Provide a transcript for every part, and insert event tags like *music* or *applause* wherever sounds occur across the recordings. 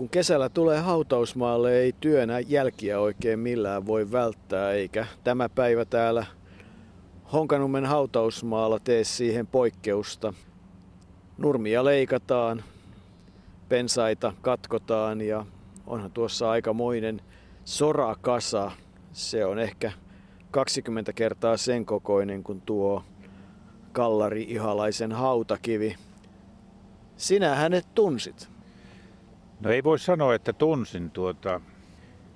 Kun kesällä tulee hautausmaalle, ei työnä jälkiä oikein millään voi välttää, eikä tämä päivä täällä Honkanummen hautausmaalla tee siihen poikkeusta. Nurmia leikataan, pensaita katkotaan ja onhan tuossa aikamoinen sorakasa. Se on ehkä 20 kertaa sen kokoinen kuin tuo Kallari Ihalaisen hautakivi. Sinä hänet tunsit. No ei voi sanoa, että tunsin tuota,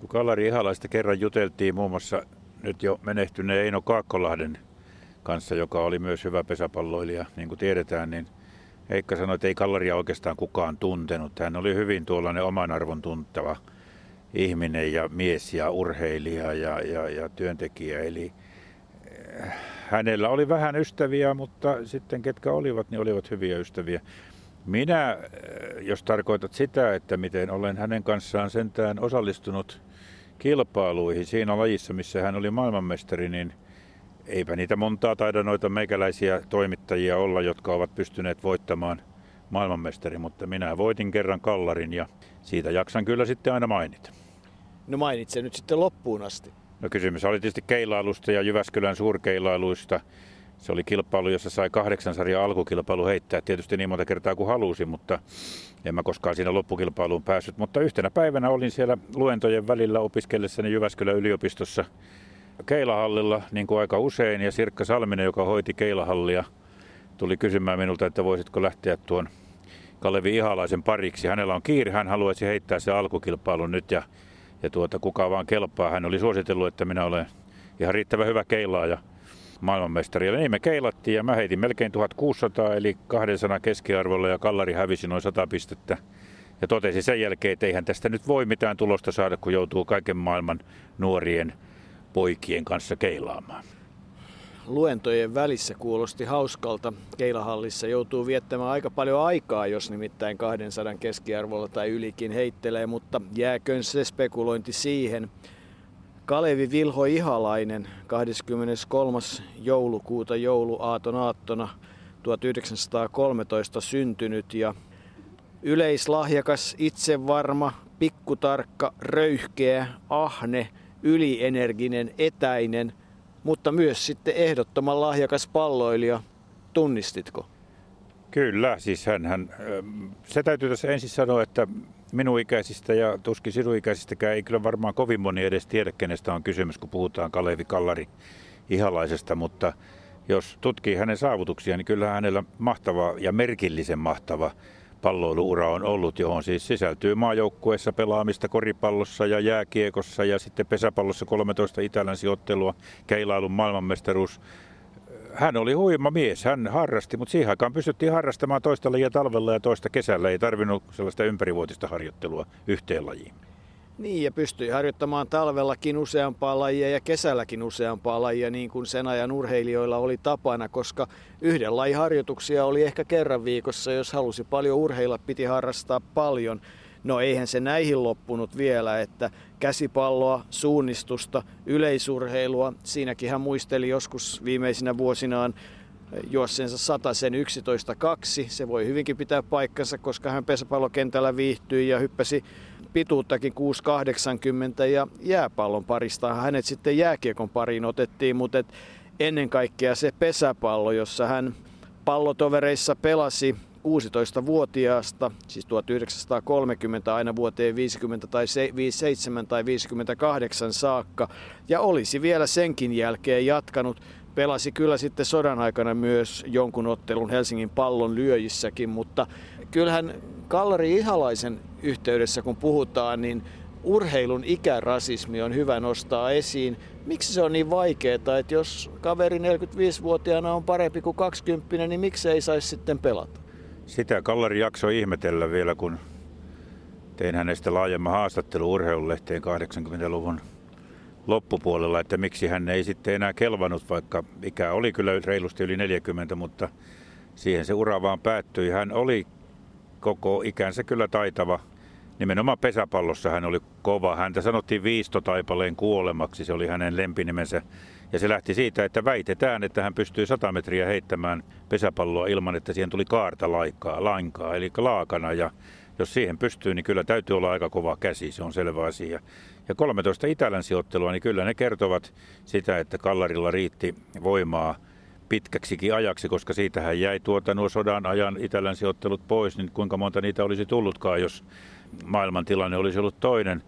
kun Kallari Ihalaista kerran juteltiin muun muassa nyt jo menehtyneen Eino Kaakkolahden kanssa, joka oli myös hyvä pesäpalloilija, niin kuin tiedetään, niin Heikka sanoi, että ei Kallaria oikeastaan kukaan tuntenut. Hän oli hyvin tuollainen oman arvon tuntava ihminen ja mies ja urheilija ja, ja, ja työntekijä. Eli eh, hänellä oli vähän ystäviä, mutta sitten ketkä olivat, niin olivat hyviä ystäviä. Minä, eh, jos tarkoitat sitä, että miten olen hänen kanssaan sentään osallistunut kilpailuihin siinä lajissa, missä hän oli maailmanmestari, niin eipä niitä montaa taida noita meikäläisiä toimittajia olla, jotka ovat pystyneet voittamaan maailmanmestari, mutta minä voitin kerran kallarin ja siitä jaksan kyllä sitten aina mainita. No mainitse nyt sitten loppuun asti. No kysymys oli tietysti keilailusta ja Jyväskylän suurkeilailuista. Se oli kilpailu, jossa sai kahdeksan sarjan alkukilpailu heittää tietysti niin monta kertaa kuin halusi, mutta en mä koskaan siinä loppukilpailuun päässyt. Mutta yhtenä päivänä olin siellä luentojen välillä opiskellessani Jyväskylän yliopistossa keilahallilla niin kuin aika usein. Ja Sirkka Salminen, joka hoiti keilahallia, tuli kysymään minulta, että voisitko lähteä tuon Kalevi Ihalaisen pariksi. Hänellä on kiire, hän haluaisi heittää se alkukilpailun nyt ja, ja tuota, kuka vaan kelpaa. Hän oli suositellut, että minä olen ihan riittävän hyvä keilaaja maailmanmestari. Ja niin me keilattiin ja mä heitin melkein 1600 eli 200 keskiarvolla ja Kallari hävisi noin 100 pistettä. Ja totesi sen jälkeen, että eihän tästä nyt voi mitään tulosta saada, kun joutuu kaiken maailman nuorien poikien kanssa keilaamaan. Luentojen välissä kuulosti hauskalta. Keilahallissa joutuu viettämään aika paljon aikaa, jos nimittäin 200 keskiarvolla tai ylikin heittelee, mutta jääköön se spekulointi siihen. Kalevi Vilho Ihalainen 23. joulukuuta jouluaaton aattona 1913 syntynyt ja yleislahjakas, itsevarma, pikkutarkka, röyhkeä, ahne, ylienerginen, etäinen, mutta myös sitten ehdottoman lahjakas palloilija. Tunnistitko? Kyllä, siis hän, hän, se täytyy tässä ensin sanoa, että minun ikäisistä ja tuskin sinun ikäisistäkään ei kyllä varmaan kovin moni edes tiedä, kenestä on kysymys, kun puhutaan Kalevi Kallari ihalaisesta, mutta jos tutkii hänen saavutuksia, niin kyllä hänellä mahtava ja merkillisen mahtava palloiluura on ollut, johon siis sisältyy maajoukkueessa pelaamista koripallossa ja jääkiekossa ja sitten pesäpallossa 13 itälänsiottelua, keilailun maailmanmestaruus. Hän oli huima mies, hän harrasti, mutta siihen aikaan pystyttiin harrastamaan toista lajia talvella ja toista kesällä. Ei tarvinnut sellaista ympärivuotista harjoittelua yhteen lajiin. Niin, ja pystyi harjoittamaan talvellakin useampaa lajia ja kesälläkin useampaa lajia, niin kuin sen ajan urheilijoilla oli tapana, koska yhden lajin harjoituksia oli ehkä kerran viikossa. Jos halusi paljon urheilla, piti harrastaa paljon. No eihän se näihin loppunut vielä, että käsipalloa, suunnistusta, yleisurheilua, siinäkin hän muisteli joskus viimeisinä vuosinaan juossensa sen 11.2. Se voi hyvinkin pitää paikkansa, koska hän pesäpallokentällä viihtyi ja hyppäsi pituuttakin 6,80 ja jääpallon parista hänet sitten jääkiekon pariin otettiin, mutta et ennen kaikkea se pesäpallo, jossa hän pallotovereissa pelasi 16-vuotiaasta, siis 1930 aina vuoteen 50 tai 57 tai 58 saakka, ja olisi vielä senkin jälkeen jatkanut. Pelasi kyllä sitten sodan aikana myös jonkun ottelun Helsingin pallon lyöjissäkin, mutta kyllähän Kallari Ihalaisen yhteydessä, kun puhutaan, niin urheilun ikärasismi on hyvä nostaa esiin. Miksi se on niin vaikeaa, että jos kaveri 45-vuotiaana on parempi kuin 20, niin miksi ei saisi sitten pelata? Sitä Kallari jaksoi ihmetellä vielä, kun tein hänestä laajemman haastattelu urheilulehteen 80-luvun loppupuolella, että miksi hän ei sitten enää kelvannut, vaikka ikä oli kyllä reilusti yli 40, mutta siihen se ura vaan päättyi. Hän oli koko ikänsä kyllä taitava. Nimenomaan pesäpallossa hän oli kova. Häntä sanottiin viistotaipaleen kuolemaksi, se oli hänen lempinimensä. Ja se lähti siitä, että väitetään, että hän pystyi 100 metriä heittämään pesäpalloa ilman, että siihen tuli kaarta laikaa, lainkaa, eli laakana. Ja jos siihen pystyy, niin kyllä täytyy olla aika kova käsi, se on selvä asia. Ja 13 itälänsiottelua, niin kyllä ne kertovat sitä, että Kallarilla riitti voimaa pitkäksikin ajaksi, koska siitähän jäi tuota nuo sodan ajan itälänsiottelut pois, niin kuinka monta niitä olisi tullutkaan, jos maailman tilanne olisi ollut toinen.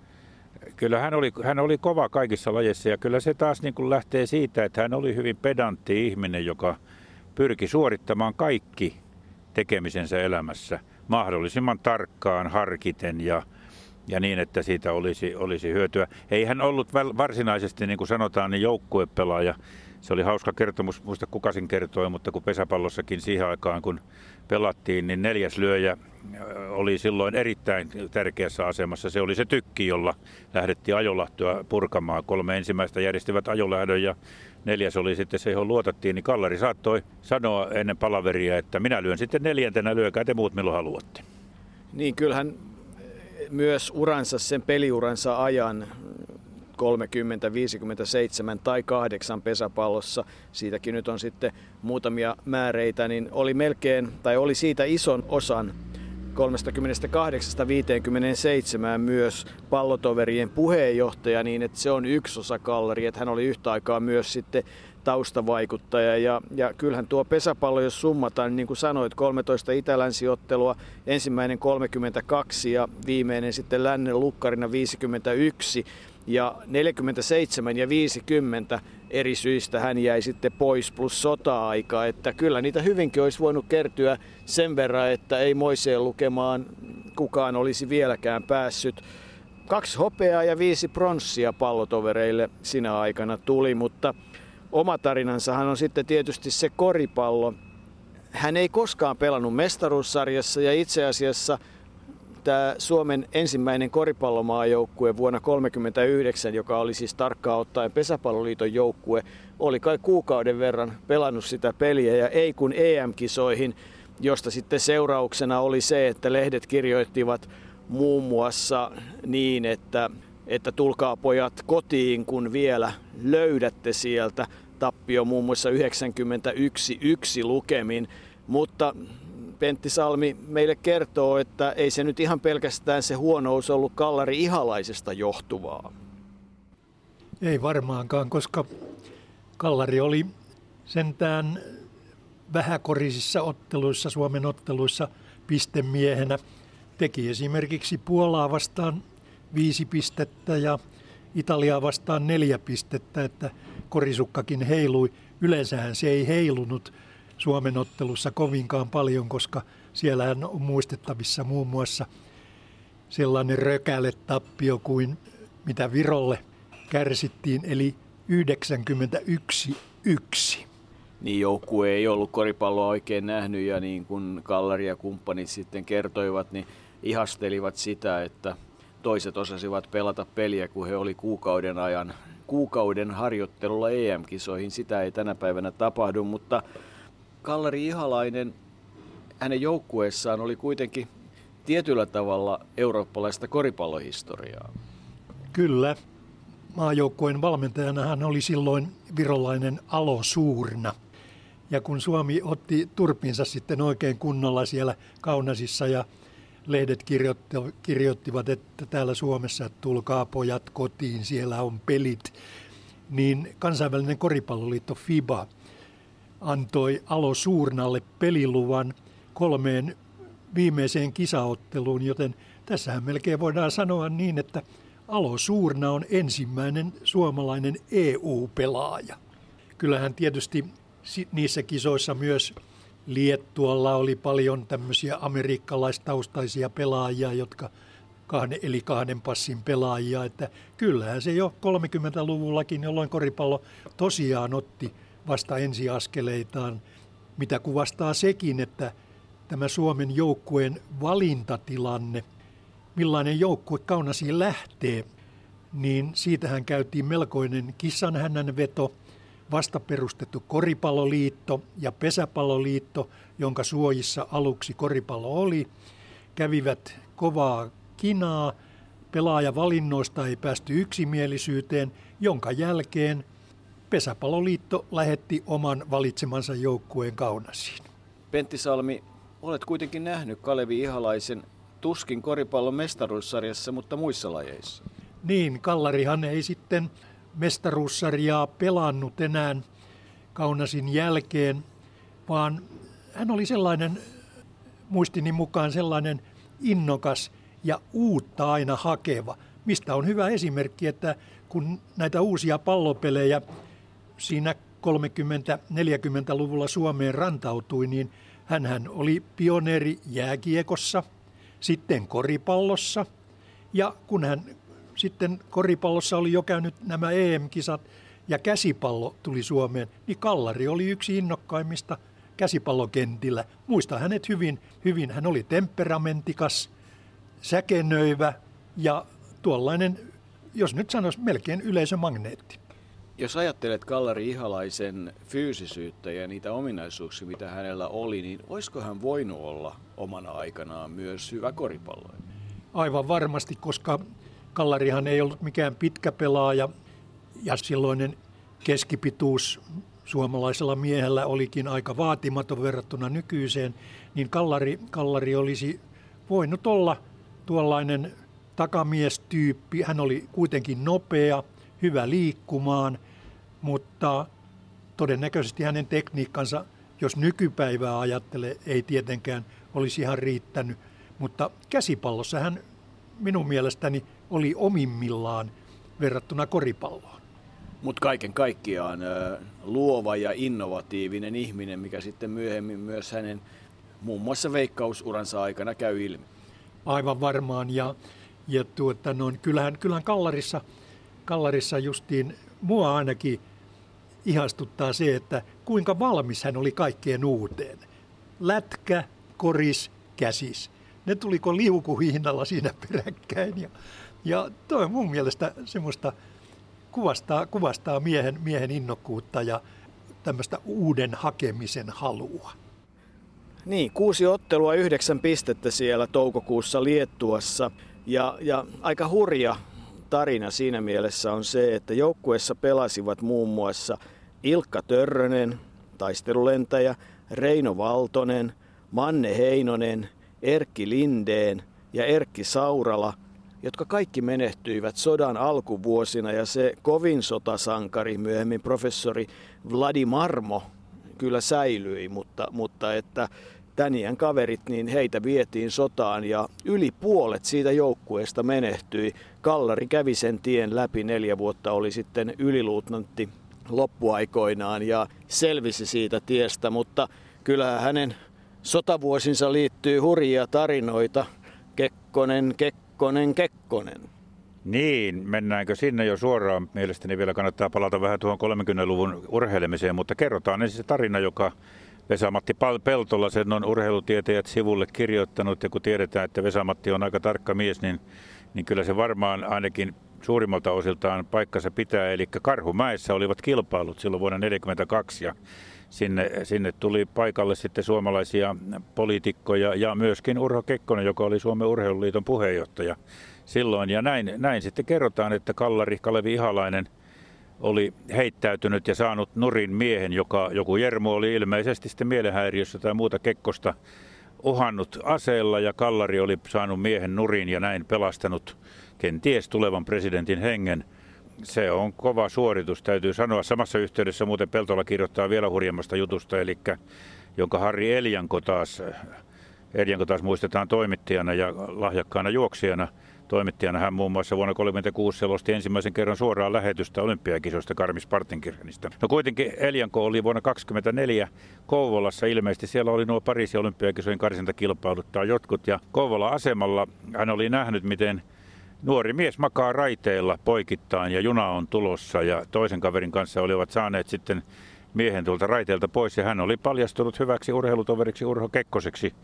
Kyllä hän oli, hän oli kova kaikissa lajeissa ja kyllä se taas niin kuin lähtee siitä, että hän oli hyvin pedantti ihminen, joka pyrki suorittamaan kaikki tekemisensä elämässä mahdollisimman tarkkaan, harkiten ja, ja niin, että siitä olisi, olisi hyötyä. Ei hän ollut varsinaisesti, niin kuin sanotaan, niin joukkuepelaaja. Se oli hauska kertomus, muista kuka sen kertoi, mutta kun pesäpallossakin siihen aikaan, kun pelattiin, niin neljäs lyöjä oli silloin erittäin tärkeässä asemassa. Se oli se tykki, jolla lähdettiin ajolahtoa purkamaan. Kolme ensimmäistä järjestivät ajolähdön ja neljäs oli sitten se, johon luotattiin. Niin Kallari saattoi sanoa ennen palaveria, että minä lyön sitten neljäntenä, lyökää te muut milloin haluatte. Niin kyllähän myös uransa, sen peliuransa ajan 30, 57 tai 8 pesäpallossa, siitäkin nyt on sitten muutamia määreitä, niin oli melkein, tai oli siitä ison osan. 38-57 myös pallotoverien puheenjohtaja, niin että se on yksi osa kallari, että hän oli yhtä aikaa myös sitten taustavaikuttaja. Ja, ja kyllähän tuo pesäpallo, jos summataan, niin kuin sanoit, 13 itälänsiottelua, ensimmäinen 32 ja viimeinen sitten lännen lukkarina 51 ja 47 ja 50 eri syistä hän jäi sitten pois plus sota-aika, että kyllä niitä hyvinkin olisi voinut kertyä sen verran, että ei Moiseen lukemaan kukaan olisi vieläkään päässyt. Kaksi hopeaa ja viisi pronssia pallotovereille sinä aikana tuli, mutta oma tarinansahan on sitten tietysti se koripallo. Hän ei koskaan pelannut mestaruussarjassa ja itse asiassa – tämä Suomen ensimmäinen koripallomaajoukkue vuonna 1939, joka oli siis tarkkaan ottaen pesäpalloliiton joukkue, oli kai kuukauden verran pelannut sitä peliä ja ei kun EM-kisoihin, josta sitten seurauksena oli se, että lehdet kirjoittivat muun muassa niin, että, että tulkaa pojat kotiin, kun vielä löydätte sieltä tappio muun muassa 91 lukemin, mutta Pentti Salmi meille kertoo, että ei se nyt ihan pelkästään se huonous ollut Kallari ihalaisesta johtuvaa. Ei varmaankaan, koska Kallari oli sentään vähäkorisissa otteluissa, Suomen otteluissa pistemiehenä. Teki esimerkiksi Puolaa vastaan viisi pistettä ja Italiaa vastaan neljä pistettä, että korisukkakin heilui. Yleensähän se ei heilunut Suomen ottelussa kovinkaan paljon, koska siellähän on muistettavissa muun muassa sellainen rökäle-tappio kuin mitä Virolle kärsittiin, eli 91-1. Niin joukkue ei ollut koripalloa oikein nähnyt ja niin kuin Kallari ja kumppanit sitten kertoivat, niin ihastelivat sitä, että toiset osasivat pelata peliä, kun he oli kuukauden ajan kuukauden harjoittelulla EM-kisoihin. Sitä ei tänä päivänä tapahdu, mutta Kallari Ihalainen, hänen joukkueessaan oli kuitenkin tietyllä tavalla eurooppalaista koripallohistoriaa. Kyllä. Maajoukkueen valmentajana hän oli silloin virolainen Alo Suurna. Ja kun Suomi otti turpinsa sitten oikein kunnolla siellä Kaunasissa ja lehdet kirjoittivat, että täällä Suomessa tulkaa pojat kotiin, siellä on pelit, niin kansainvälinen koripalloliitto FIBA antoi Alo Suurnalle peliluvan kolmeen viimeiseen kisaotteluun, joten tässähän melkein voidaan sanoa niin, että Alo Suurna on ensimmäinen suomalainen EU-pelaaja. Kyllähän tietysti niissä kisoissa myös Liettualla oli paljon tämmöisiä amerikkalaistaustaisia pelaajia, jotka kahden, eli kahden passin pelaajia, että kyllähän se jo 30-luvullakin, jolloin koripallo tosiaan otti – vasta ensiaskeleitaan, mitä kuvastaa sekin, että tämä Suomen joukkueen valintatilanne, millainen joukkue Kaunasiin lähtee, niin siitähän käytiin melkoinen kissanhännän veto, vasta perustettu koripalloliitto ja pesäpalloliitto, jonka suojissa aluksi koripallo oli, kävivät kovaa kinaa, pelaajavalinnoista ei päästy yksimielisyyteen, jonka jälkeen – Pesäpalloliitto lähetti oman valitsemansa joukkueen Kaunasiin. Pentti Salmi, olet kuitenkin nähnyt Kalevi Ihalaisen tuskin koripallon mestaruussarjassa, mutta muissa lajeissa. Niin, Kallarihan ei sitten mestaruussarjaa pelannut enää Kaunasin jälkeen, vaan hän oli sellainen, muistini mukaan sellainen innokas ja uutta aina hakeva, mistä on hyvä esimerkki, että kun näitä uusia pallopelejä siinä 30-40-luvulla Suomeen rantautui, niin hän oli pioneeri jääkiekossa, sitten koripallossa ja kun hän sitten koripallossa oli jo käynyt nämä EM-kisat ja käsipallo tuli Suomeen, niin Kallari oli yksi innokkaimmista käsipallokentillä. Muista hänet hyvin, hyvin. Hän oli temperamentikas, säkenöivä ja tuollainen, jos nyt sanoisi, melkein yleisömagneetti. Jos ajattelet Kallari Ihalaisen fyysisyyttä ja niitä ominaisuuksia, mitä hänellä oli, niin olisiko hän voinut olla omana aikanaan myös hyvä koripalloja? Aivan varmasti, koska Kallarihan ei ollut mikään pitkä pelaaja ja silloinen keskipituus suomalaisella miehellä olikin aika vaatimaton verrattuna nykyiseen, niin Kallari, Kallari olisi voinut olla tuollainen takamiestyyppi. Hän oli kuitenkin nopea, hyvä liikkumaan, mutta todennäköisesti hänen tekniikkansa, jos nykypäivää ajattelee, ei tietenkään olisi ihan riittänyt. Mutta käsipallossa hän minun mielestäni oli omimmillaan verrattuna koripalloon. Mutta kaiken kaikkiaan luova ja innovatiivinen ihminen, mikä sitten myöhemmin myös hänen muun muassa veikkausuransa aikana käy ilmi. Aivan varmaan ja, ja tuota, noin, kyllähän, kyllähän Kallarissa, Kallarissa justiin mua ainakin ihastuttaa se, että kuinka valmis hän oli kaikkeen uuteen. Lätkä, koris, käsis. Ne tuliko liukuhihnalla siinä *laughs* peräkkäin ja, ja toi mun mielestä semmoista kuvastaa, kuvastaa miehen, miehen innokkuutta ja tämmöistä uuden hakemisen halua. Niin, kuusi ottelua, yhdeksän pistettä siellä toukokuussa Liettuassa. Ja, ja aika hurja tarina siinä mielessä on se, että joukkueessa pelasivat muun muassa Ilkka Törrönen, taistelulentäjä, Reino Valtonen, Manne Heinonen, Erkki Lindeen ja Erkki Saurala – jotka kaikki menehtyivät sodan alkuvuosina ja se kovin sotasankari myöhemmin professori Vladi Marmo kyllä säilyi, mutta, mutta että Tänien kaverit, niin heitä vietiin sotaan ja yli puolet siitä joukkueesta menehtyi. Kallari kävi sen tien läpi, neljä vuotta oli sitten yliluutnantti loppuaikoinaan ja selvisi siitä tiestä, mutta kyllähän hänen sotavuosinsa liittyy hurjia tarinoita. Kekkonen, Kekkonen Kekkonen. Niin, mennäänkö sinne jo suoraan? Mielestäni vielä kannattaa palata vähän tuohon 30-luvun urheilemiseen, mutta kerrotaan ensin se tarina, joka Vesamatti Peltola sen on urheilutietäjät sivulle kirjoittanut. Ja kun tiedetään, että Vesamatti on aika tarkka mies, niin, niin kyllä se varmaan ainakin suurimmalta osiltaan paikkansa pitää. Eli Karhumäessä olivat kilpailut silloin vuonna 1942 ja sinne, sinne tuli paikalle sitten suomalaisia poliitikkoja ja myöskin Urho Kekkonen, joka oli Suomen urheiluliiton puheenjohtaja silloin. Ja näin, näin sitten kerrotaan, että Kallari Kalevi Ihalainen oli heittäytynyt ja saanut nurin miehen, joka joku Jermo oli ilmeisesti sitten mielenhäiriössä tai muuta Kekkosta uhannut aseella ja Kallari oli saanut miehen nurin ja näin pelastanut kenties tulevan presidentin hengen – se on kova suoritus, täytyy sanoa. Samassa yhteydessä muuten Peltola kirjoittaa vielä hurjemmasta jutusta, eli jonka Harri Eljanko taas, Eljanko taas muistetaan toimittajana ja lahjakkaana juoksijana. Toimittajana hän muun muassa vuonna 1936 selosti ensimmäisen kerran suoraan lähetystä olympiakisoista Karmis Partenkirjanista. No kuitenkin Eljanko oli vuonna 1924 Kouvolassa ilmeisesti. Siellä oli nuo Pariisin olympiakisojen karsintakilpailut tai jotkut. Ja Kouvola asemalla hän oli nähnyt, miten Nuori mies makaa raiteilla poikittain ja juna on tulossa ja toisen kaverin kanssa olivat saaneet sitten miehen tuolta raiteilta pois ja hän oli paljastunut hyväksi urheilutoveriksi Urho Kekkoseksi.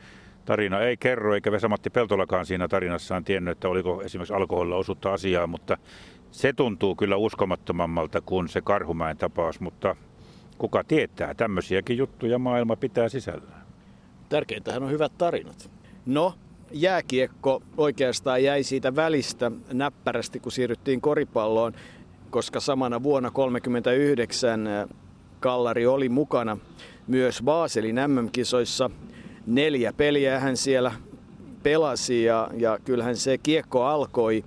Tarina ei kerro, eikä Vesamatti Peltolakaan siinä tarinassaan tiennyt, että oliko esimerkiksi alkoholilla osuutta asiaa, mutta se tuntuu kyllä uskomattomammalta kuin se Karhumäen tapaus, mutta kuka tietää, tämmöisiäkin juttuja maailma pitää sisällään. Tärkeintähän on hyvät tarinat. No, jääkiekko oikeastaan jäi siitä välistä näppärästi, kun siirryttiin koripalloon, koska samana vuonna 1939 Kallari oli mukana myös Baselin MM-kisoissa. Neljä peliä hän siellä pelasi ja, ja kyllähän se kiekko alkoi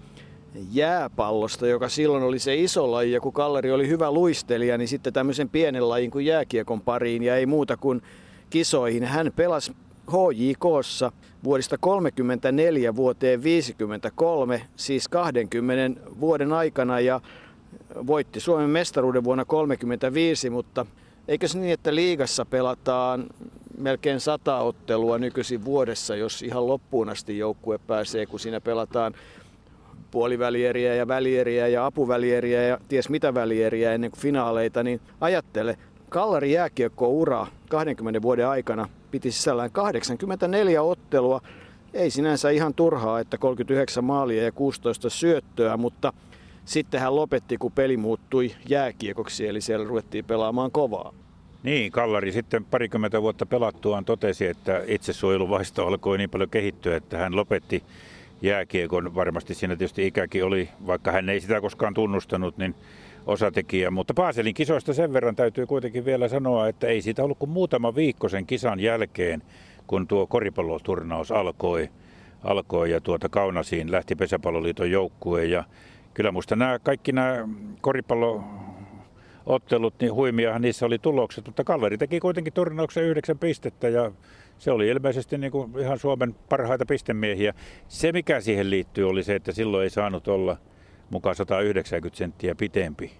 jääpallosta, joka silloin oli se iso laji ja kun Kalleri oli hyvä luistelija, niin sitten tämmöisen pienen lajin kuin jääkiekon pariin ja ei muuta kuin kisoihin. Hän pelasi HJKssa vuodesta 34 vuoteen 53, siis 20 vuoden aikana ja voitti Suomen mestaruuden vuonna 35, mutta eikö se niin, että liigassa pelataan melkein sata ottelua nykyisin vuodessa, jos ihan loppuun asti joukkue pääsee, kun siinä pelataan puolivälieriä ja välieriä ja apuvälieriä ja ties mitä välieriä ennen kuin finaaleita, niin ajattele, Kallari jääkiekko ura 20 vuoden aikana piti sisällään 84 ottelua. Ei sinänsä ihan turhaa, että 39 maalia ja 16 syöttöä, mutta sitten hän lopetti, kun peli muuttui jääkiekoksi, eli siellä ruvettiin pelaamaan kovaa. Niin, Kallari sitten parikymmentä vuotta pelattuaan totesi, että itsesuojeluvaisto alkoi niin paljon kehittyä, että hän lopetti jääkiekon. Varmasti siinä tietysti ikäkin oli, vaikka hän ei sitä koskaan tunnustanut, niin osatekijä. Mutta Paaselin kisoista sen verran täytyy kuitenkin vielä sanoa, että ei siitä ollut kuin muutama viikko sen kisan jälkeen, kun tuo koripalloturnaus alkoi, alkoi ja tuota Kaunasiin lähti Pesäpalloliiton joukkue. Ja kyllä minusta nämä, kaikki nämä koripallo ottelut, niin huimiahan niissä oli tulokset, mutta Kalleri teki kuitenkin turnauksen yhdeksän pistettä ja se oli ilmeisesti niin kuin ihan Suomen parhaita pistemiehiä. Se mikä siihen liittyy oli se, että silloin ei saanut olla mukaan 190 senttiä pitempi.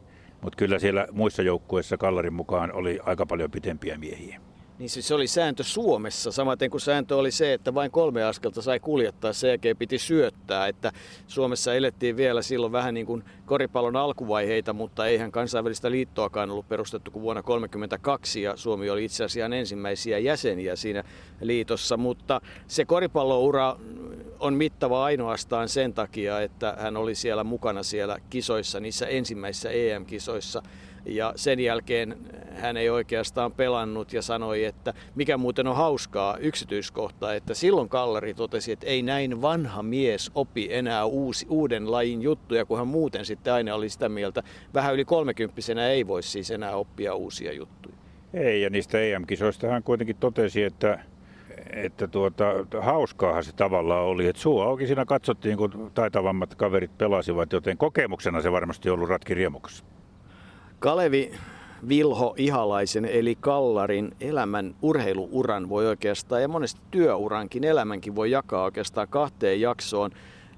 Mutta kyllä siellä muissa joukkueissa Kallarin mukaan oli aika paljon pitempiä miehiä. Niin siis se oli sääntö Suomessa, samaten kuin sääntö oli se, että vain kolme askelta sai kuljettaa, sen jälkeen piti syöttää. Että Suomessa elettiin vielä silloin vähän niin kuin koripallon alkuvaiheita, mutta eihän kansainvälistä liittoakaan ollut perustettu kuin vuonna 1932 ja Suomi oli itse asiassa ensimmäisiä jäseniä siinä liitossa. Mutta se koripalloura on mittava ainoastaan sen takia, että hän oli siellä mukana siellä kisoissa, niissä ensimmäisissä EM-kisoissa ja sen jälkeen hän ei oikeastaan pelannut ja sanoi, että mikä muuten on hauskaa yksityiskohta, että silloin Kallari totesi, että ei näin vanha mies opi enää uusi, uuden lajin juttuja, kun hän muuten sitten aina oli sitä mieltä, vähän yli kolmekymppisenä ei voi siis enää oppia uusia juttuja. Ei, ja niistä EM-kisoista hän kuitenkin totesi, että että tuota, hauskaahan se tavallaan oli. Että suu auki siinä katsottiin, kun taitavammat kaverit pelasivat, joten kokemuksena se varmasti ollut ratki riemukas. Kalevi Vilho Ihalaisen eli Kallarin elämän urheiluuran voi oikeastaan ja monesti työurankin elämänkin voi jakaa oikeastaan kahteen jaksoon.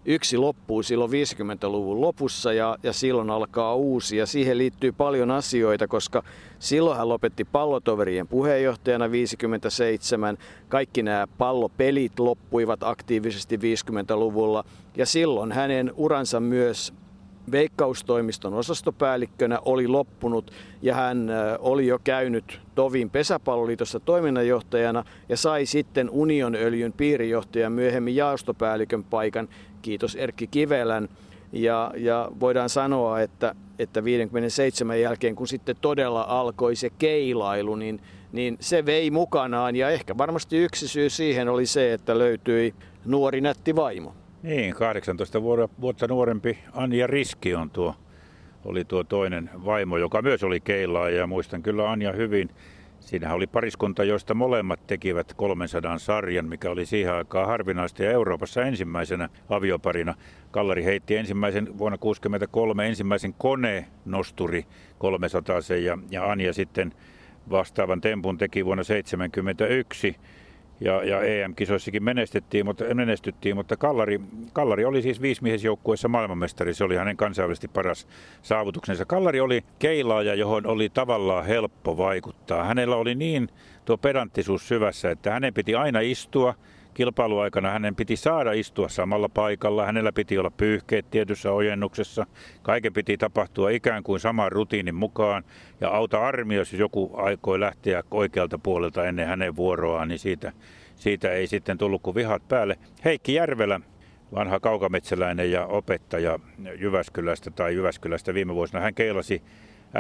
Yksi loppuu silloin 50-luvun lopussa ja, ja silloin alkaa uusi ja siihen liittyy paljon asioita, koska silloin hän lopetti pallotoverien puheenjohtajana 57. Kaikki nämä pallopelit loppuivat aktiivisesti 50-luvulla ja silloin hänen uransa myös Veikkaustoimiston osastopäällikkönä oli loppunut ja hän oli jo käynyt Tovin pesäpalloliitossa toiminnanjohtajana ja sai sitten Unionöljyn piirijohtajan myöhemmin jaostopäällikön paikan, kiitos Erkki Kivelän. Ja, ja voidaan sanoa, että, että 57 jälkeen, kun sitten todella alkoi se keilailu, niin, niin se vei mukanaan. Ja ehkä varmasti yksi syy siihen oli se, että löytyi nuori nätti vaimo. Niin, 18 vuotta nuorempi Anja Riski on tuo, oli tuo toinen vaimo, joka myös oli keilaa ja muistan kyllä Anja hyvin. Siinähän oli pariskunta, joista molemmat tekivät 300 sarjan, mikä oli siihen aikaan harvinaista ja Euroopassa ensimmäisenä avioparina. Kallari heitti ensimmäisen vuonna 1963 ensimmäisen konenosturi 300 ja, ja Anja sitten vastaavan tempun teki vuonna 1971 ja, ja EM-kisoissakin menestettiin, mutta, menestyttiin, mutta Kallari, Kallari oli siis viisimiesjoukkueessa maailmanmestari. Se oli hänen kansainvälisesti paras saavutuksensa. Kallari oli keilaaja, johon oli tavallaan helppo vaikuttaa. Hänellä oli niin tuo pedanttisuus syvässä, että hänen piti aina istua – kilpailuaikana hänen piti saada istua samalla paikalla, hänellä piti olla pyyhkeet tietyssä ojennuksessa, kaiken piti tapahtua ikään kuin saman rutiinin mukaan. Ja auta armio, jos joku aikoi lähteä oikealta puolelta ennen hänen vuoroaan, niin siitä, siitä ei sitten tullut kuin vihat päälle. Heikki Järvelä, vanha kaukametsäläinen ja opettaja Jyväskylästä tai Jyväskylästä viime vuosina, hän keilasi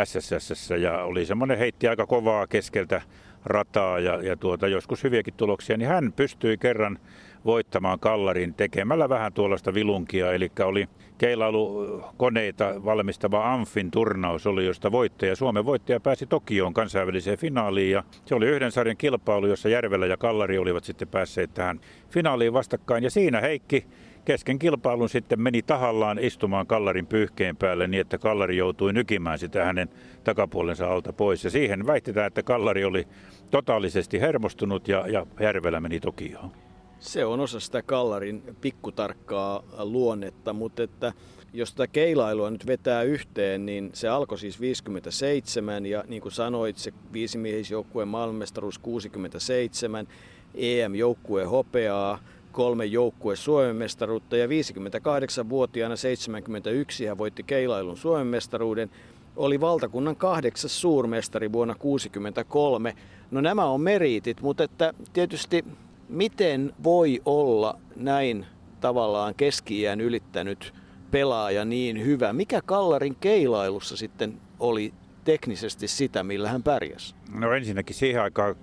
SSS ja oli semmoinen heitti aika kovaa keskeltä rataa ja, ja tuota, joskus hyviäkin tuloksia, niin hän pystyi kerran voittamaan Kallarin tekemällä vähän tuollaista vilunkia. Eli oli keilailukoneita valmistava Amfin turnaus oli, josta voittaja, Suomen voittaja pääsi Tokioon kansainväliseen finaaliin. Ja se oli yhden sarjan kilpailu, jossa Järvelä ja Kallari olivat sitten päässeet tähän finaaliin vastakkain. Ja siinä Heikki kesken kilpailun sitten meni tahallaan istumaan Kallarin pyyhkeen päälle niin, että Kallari joutui nykimään sitä hänen takapuolensa alta pois. Ja siihen väitetään, että Kallari oli totaalisesti hermostunut ja, ja Järvelä meni Tokioon. Se on osa sitä Kallarin pikkutarkkaa luonnetta, mutta että jos tätä keilailua nyt vetää yhteen, niin se alkoi siis 57 ja niin kuin sanoit, se viisimiehisjoukkueen maailmanmestaruus 67, EM-joukkue hopeaa, kolme joukkue Suomen mestaruutta ja 58-vuotiaana 71 hän voitti keilailun Suomen mestaruuden. Oli valtakunnan kahdeksas suurmestari vuonna 1963. No nämä on meriitit, mutta että tietysti miten voi olla näin tavallaan keski ylittänyt pelaaja niin hyvä? Mikä Kallarin keilailussa sitten oli teknisesti sitä, millä hän pärjäsi? No ensinnäkin siihen aikaan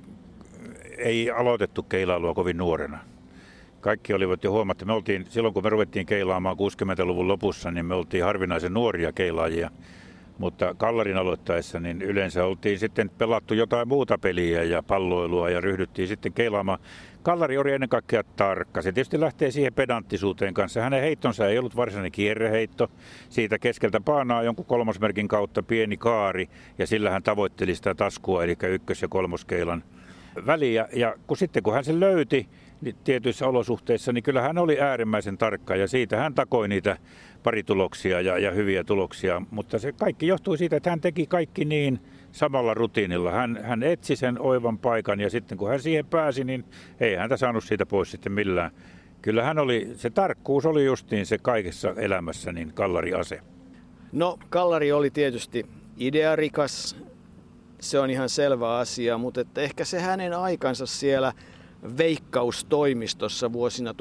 ei aloitettu keilailua kovin nuorena kaikki olivat jo huomattu. Me oltiin, silloin kun me ruvettiin keilaamaan 60-luvun lopussa, niin me oltiin harvinaisen nuoria keilaajia. Mutta kallarin aloittaessa niin yleensä oltiin sitten pelattu jotain muuta peliä ja palloilua ja ryhdyttiin sitten keilaamaan. Kallari oli ennen kaikkea tarkka. Se tietysti lähtee siihen pedanttisuuteen kanssa. Hänen heittonsa ei ollut varsinainen kierreheitto. Siitä keskeltä paanaa jonkun kolmosmerkin kautta pieni kaari ja sillä hän tavoitteli sitä taskua, eli ykkös- ja kolmoskeilan väliä. Ja kun sitten kun hän sen löyti, niin tietyissä olosuhteissa, niin kyllä hän oli äärimmäisen tarkka ja siitä hän takoi niitä parituloksia ja, ja hyviä tuloksia. Mutta se kaikki johtui siitä, että hän teki kaikki niin samalla rutiinilla. Hän, hän etsi sen oivan paikan ja sitten kun hän siihen pääsi, niin ei häntä saanut siitä pois sitten millään. Kyllä hän oli, se tarkkuus oli justiin se kaikessa elämässä niin kallari ase. No kallari oli tietysti idearikas, se on ihan selvä asia, mutta että ehkä se hänen aikansa siellä – veikkaustoimistossa vuosina 1940-54.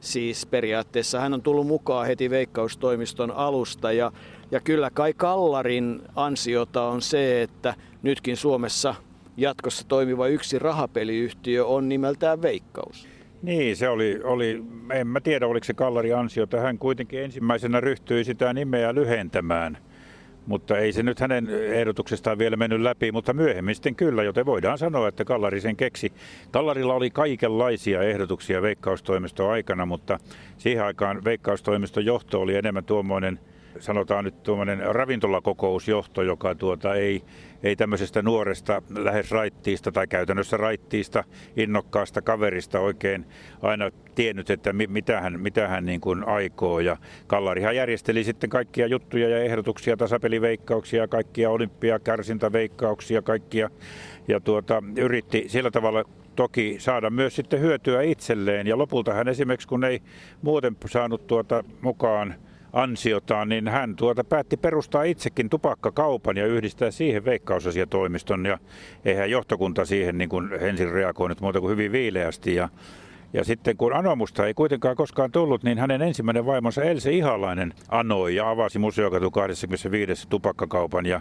Siis periaatteessa hän on tullut mukaan heti veikkaustoimiston alusta ja, ja kyllä kai Kallarin ansiota on se, että nytkin Suomessa jatkossa toimiva yksi rahapeliyhtiö on nimeltään Veikkaus. Niin, se oli, oli, en mä tiedä oliko se Kallari ansiota. Hän kuitenkin ensimmäisenä ryhtyi sitä nimeä lyhentämään – mutta ei se nyt hänen ehdotuksestaan vielä mennyt läpi, mutta myöhemmin sitten kyllä, joten voidaan sanoa, että Kallari sen keksi. Kallarilla oli kaikenlaisia ehdotuksia veikkaustoimiston aikana, mutta siihen aikaan veikkaustoimiston johto oli enemmän tuommoinen – sanotaan nyt tuommoinen ravintolakokousjohto, joka tuota ei, ei tämmöisestä nuoresta lähes raittiista tai käytännössä raittiista innokkaasta kaverista oikein aina tiennyt, että mitä hän, mitä hän niin kuin aikoo. Ja Kallarihan järjesteli sitten kaikkia juttuja ja ehdotuksia, tasapeliveikkauksia, kaikkia olympiakärsintäveikkauksia, kaikkia. Ja tuota, yritti sillä tavalla toki saada myös sitten hyötyä itselleen. Ja lopulta hän esimerkiksi, kun ei muuten saanut tuota mukaan ansiotaan, niin hän tuota päätti perustaa itsekin tupakkakaupan ja yhdistää siihen veikkausasiatoimiston. Ja eihän johtokunta siihen niin kuin ensin reagoinut muuta kuin hyvin viileästi. Ja, ja sitten kun anomusta ei kuitenkaan koskaan tullut, niin hänen ensimmäinen vaimonsa Else Ihalainen anoi ja avasi Museokatu 25 tupakkakaupan. Ja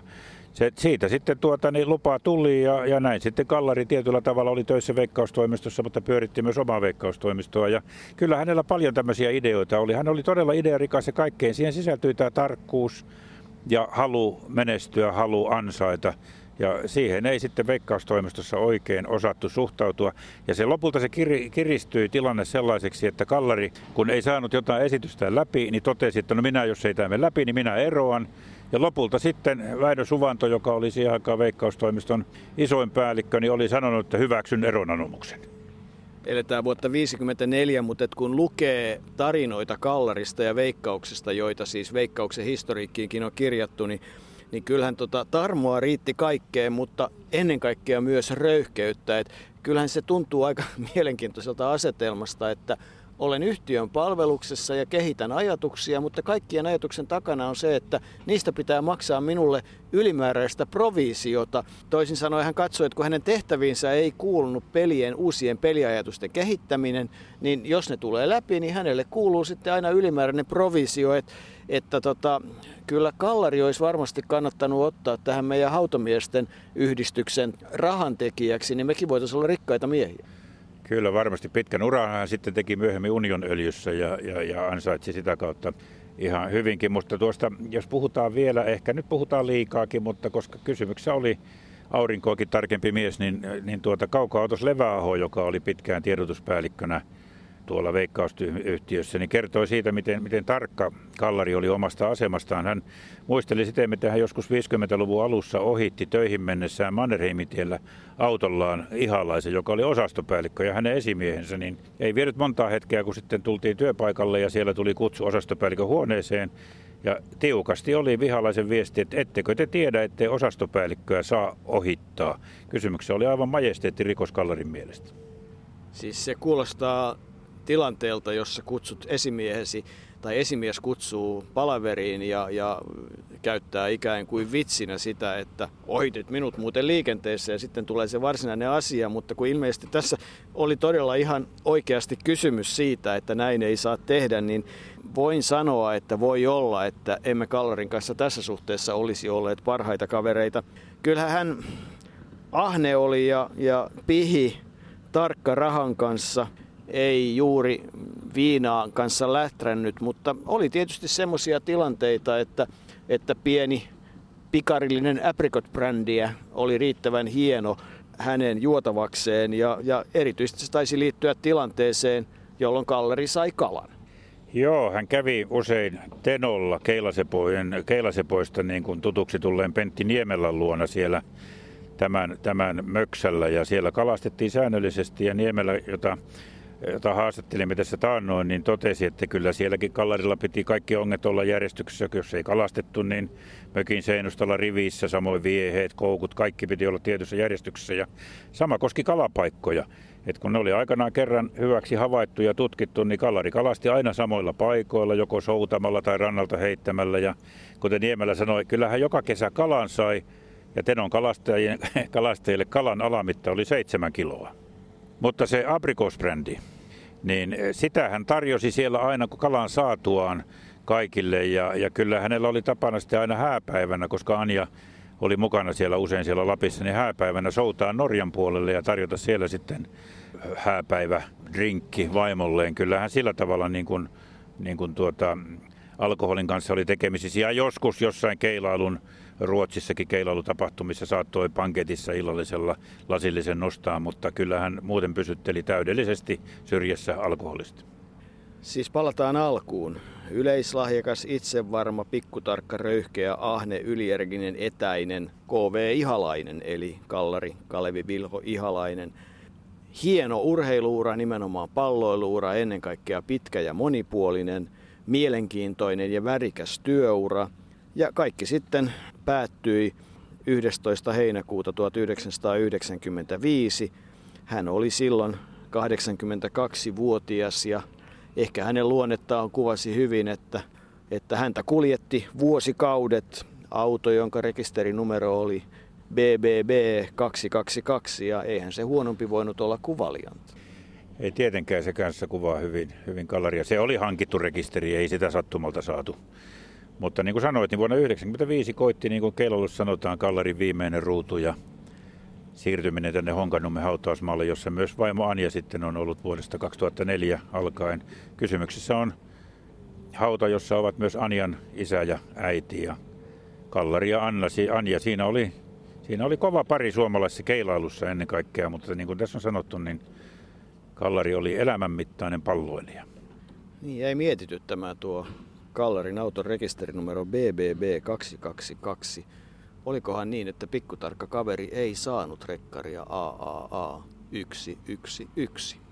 se, siitä sitten tuota, niin lupaa tuli ja, ja näin sitten Kallari tietyllä tavalla oli töissä veikkaustoimistossa, mutta pyöritti myös omaa veikkaustoimistoa. Ja kyllä hänellä paljon tämmöisiä ideoita oli. Hän oli todella idearikas ja kaikkeen. Siihen sisältyi tämä tarkkuus ja halu menestyä, halu ansaita. Ja siihen ei sitten veikkaustoimistossa oikein osattu suhtautua. Ja se lopulta se kir- kiristyi tilanne sellaiseksi, että Kallari, kun ei saanut jotain esitystä läpi, niin totesi, että no minä jos ei tämä läpi, niin minä eroan. Ja lopulta sitten Väinö Suvanto, joka oli siihen aikaan veikkaustoimiston isoin päällikkö, niin oli sanonut, että hyväksyn eronanomuksen. Eletään vuotta 1954, mutta kun lukee tarinoita Kallarista ja Veikkauksesta, joita siis Veikkauksen historiikkiinkin on kirjattu, niin, niin kyllähän tota tarmoa riitti kaikkeen, mutta ennen kaikkea myös röyhkeyttä. Et kyllähän se tuntuu aika *laughs* mielenkiintoiselta asetelmasta, että olen yhtiön palveluksessa ja kehitän ajatuksia, mutta kaikkien ajatuksen takana on se, että niistä pitää maksaa minulle ylimääräistä provisiota. Toisin sanoen hän katsoi, että kun hänen tehtäviinsä ei kuulunut pelien uusien peliajatusten kehittäminen, niin jos ne tulee läpi, niin hänelle kuuluu sitten aina ylimääräinen provisio. Että, että tota, kyllä Kallari olisi varmasti kannattanut ottaa tähän meidän hautomiesten yhdistyksen rahantekijäksi, niin mekin voitaisiin olla rikkaita miehiä. Kyllä varmasti pitkän uran hän sitten teki myöhemmin Union öljyssä ja, ja, ja ansaitsi sitä kautta ihan hyvinkin. Mutta tuosta, jos puhutaan vielä, ehkä nyt puhutaan liikaakin, mutta koska kysymyksessä oli aurinkoakin tarkempi mies, niin, niin tuota Kauko-autos Leväaho, joka oli pitkään tiedotuspäällikkönä tuolla veikkausyhtiössä, niin kertoi siitä, miten, miten tarkka Kallari oli omasta asemastaan. Hän muisteli sitä, miten hän joskus 50-luvun alussa ohitti töihin mennessään Mannerheimitiellä autollaan ihalaisen, joka oli osastopäällikkö ja hänen esimiehensä, niin ei vienyt montaa hetkeä, kun sitten tultiin työpaikalle ja siellä tuli kutsu osastopäällikön huoneeseen. Ja tiukasti oli vihalaisen viesti, että ettekö te tiedä, ettei osastopäällikköä saa ohittaa. Kysymyksessä oli aivan majesteetti rikoskallarin mielestä. Siis se kuulostaa tilanteelta, jossa kutsut esimiehesi tai esimies kutsuu palaveriin ja, ja käyttää ikään kuin vitsinä sitä, että ohitit minut muuten liikenteessä ja sitten tulee se varsinainen asia, mutta kun ilmeisesti tässä oli todella ihan oikeasti kysymys siitä, että näin ei saa tehdä, niin voin sanoa, että voi olla, että emme Kallarin kanssa tässä suhteessa olisi olleet parhaita kavereita. Kyllähän hän ahne oli ja, ja pihi tarkka rahan kanssa – ei juuri viinaan kanssa lähtränyt, mutta oli tietysti semmoisia tilanteita, että, että pieni pikarillinen apricot-brändiä oli riittävän hieno hänen juotavakseen ja, ja erityisesti se taisi liittyä tilanteeseen, jolloin Kalleri sai kalan. Joo, hän kävi usein Tenolla Keilasepojen, Keilasepoista niin kuin tutuksi tulleen Pentti Niemelän luona siellä tämän, tämän möksällä ja siellä kalastettiin säännöllisesti ja Niemelä, jota jota haastattelimme tässä taannoin, niin totesi, että kyllä sielläkin kallarilla piti kaikki onget olla järjestyksessä. Jos ei kalastettu, niin mökin seinustalla rivissä, samoin vieheet, koukut, kaikki piti olla tietyssä järjestyksessä. Ja sama koski kalapaikkoja. Et kun ne oli aikanaan kerran hyväksi havaittu ja tutkittu, niin kallari kalasti aina samoilla paikoilla, joko soutamalla tai rannalta heittämällä. Ja kuten Niemelä sanoi, kyllähän joka kesä kalan sai, ja Tenon *laughs* kalastajille, kalan alamitta oli seitsemän kiloa. Mutta se aprikosbrändi, niin sitä hän tarjosi siellä aina kalan saatuaan kaikille. Ja, ja kyllä hänellä oli tapana sitten aina hääpäivänä, koska Anja oli mukana siellä usein siellä Lapissa, niin hääpäivänä soutaa Norjan puolelle ja tarjota siellä sitten hääpäivä drinkki vaimolleen. Kyllähän sillä tavalla niin kuin, niin kuin tuota, alkoholin kanssa oli tekemisissä. Ja joskus jossain keilailun Ruotsissakin keilailutapahtumissa saattoi panketissa illallisella lasillisen nostaa, mutta kyllähän muuten pysytteli täydellisesti syrjässä alkoholista. Siis palataan alkuun. Yleislahjakas, itsevarma, pikkutarkka, röyhkeä, ahne, ylierginen, etäinen, KV Ihalainen, eli Kallari Kalevi Vilho Ihalainen. Hieno urheiluura, nimenomaan palloiluura, ennen kaikkea pitkä ja monipuolinen, mielenkiintoinen ja värikäs työura. Ja kaikki sitten päättyi 11. heinäkuuta 1995. Hän oli silloin 82-vuotias ja ehkä hänen luonnettaan kuvasi hyvin, että, että häntä kuljetti vuosikaudet auto, jonka rekisterinumero oli BBB 222 ja eihän se huonompi voinut olla kuvaliant. Ei tietenkään se kanssa kuvaa hyvin, hyvin kallaria. Se oli hankittu rekisteri, ei sitä sattumalta saatu. Mutta niin kuin sanoit, niin vuonna 1995 koitti, niin kuin Keilalussa sanotaan, Kallarin viimeinen ruutu ja siirtyminen tänne Honkanummen hautausmaalle, jossa myös vaimo Anja sitten on ollut vuodesta 2004 alkaen. Kysymyksessä on hauta, jossa ovat myös Anjan isä ja äiti ja Kallari ja Anna, Anja. Siinä oli, siinä oli kova pari suomalaisessa keilailussa ennen kaikkea, mutta niin kuin tässä on sanottu, niin Kallari oli elämänmittainen palloilija. Niin jäi mietityttämään tuo Kallarin auton rekisterinumero BBB222. Olikohan niin, että pikkutarkka kaveri ei saanut rekkaria AAA 111?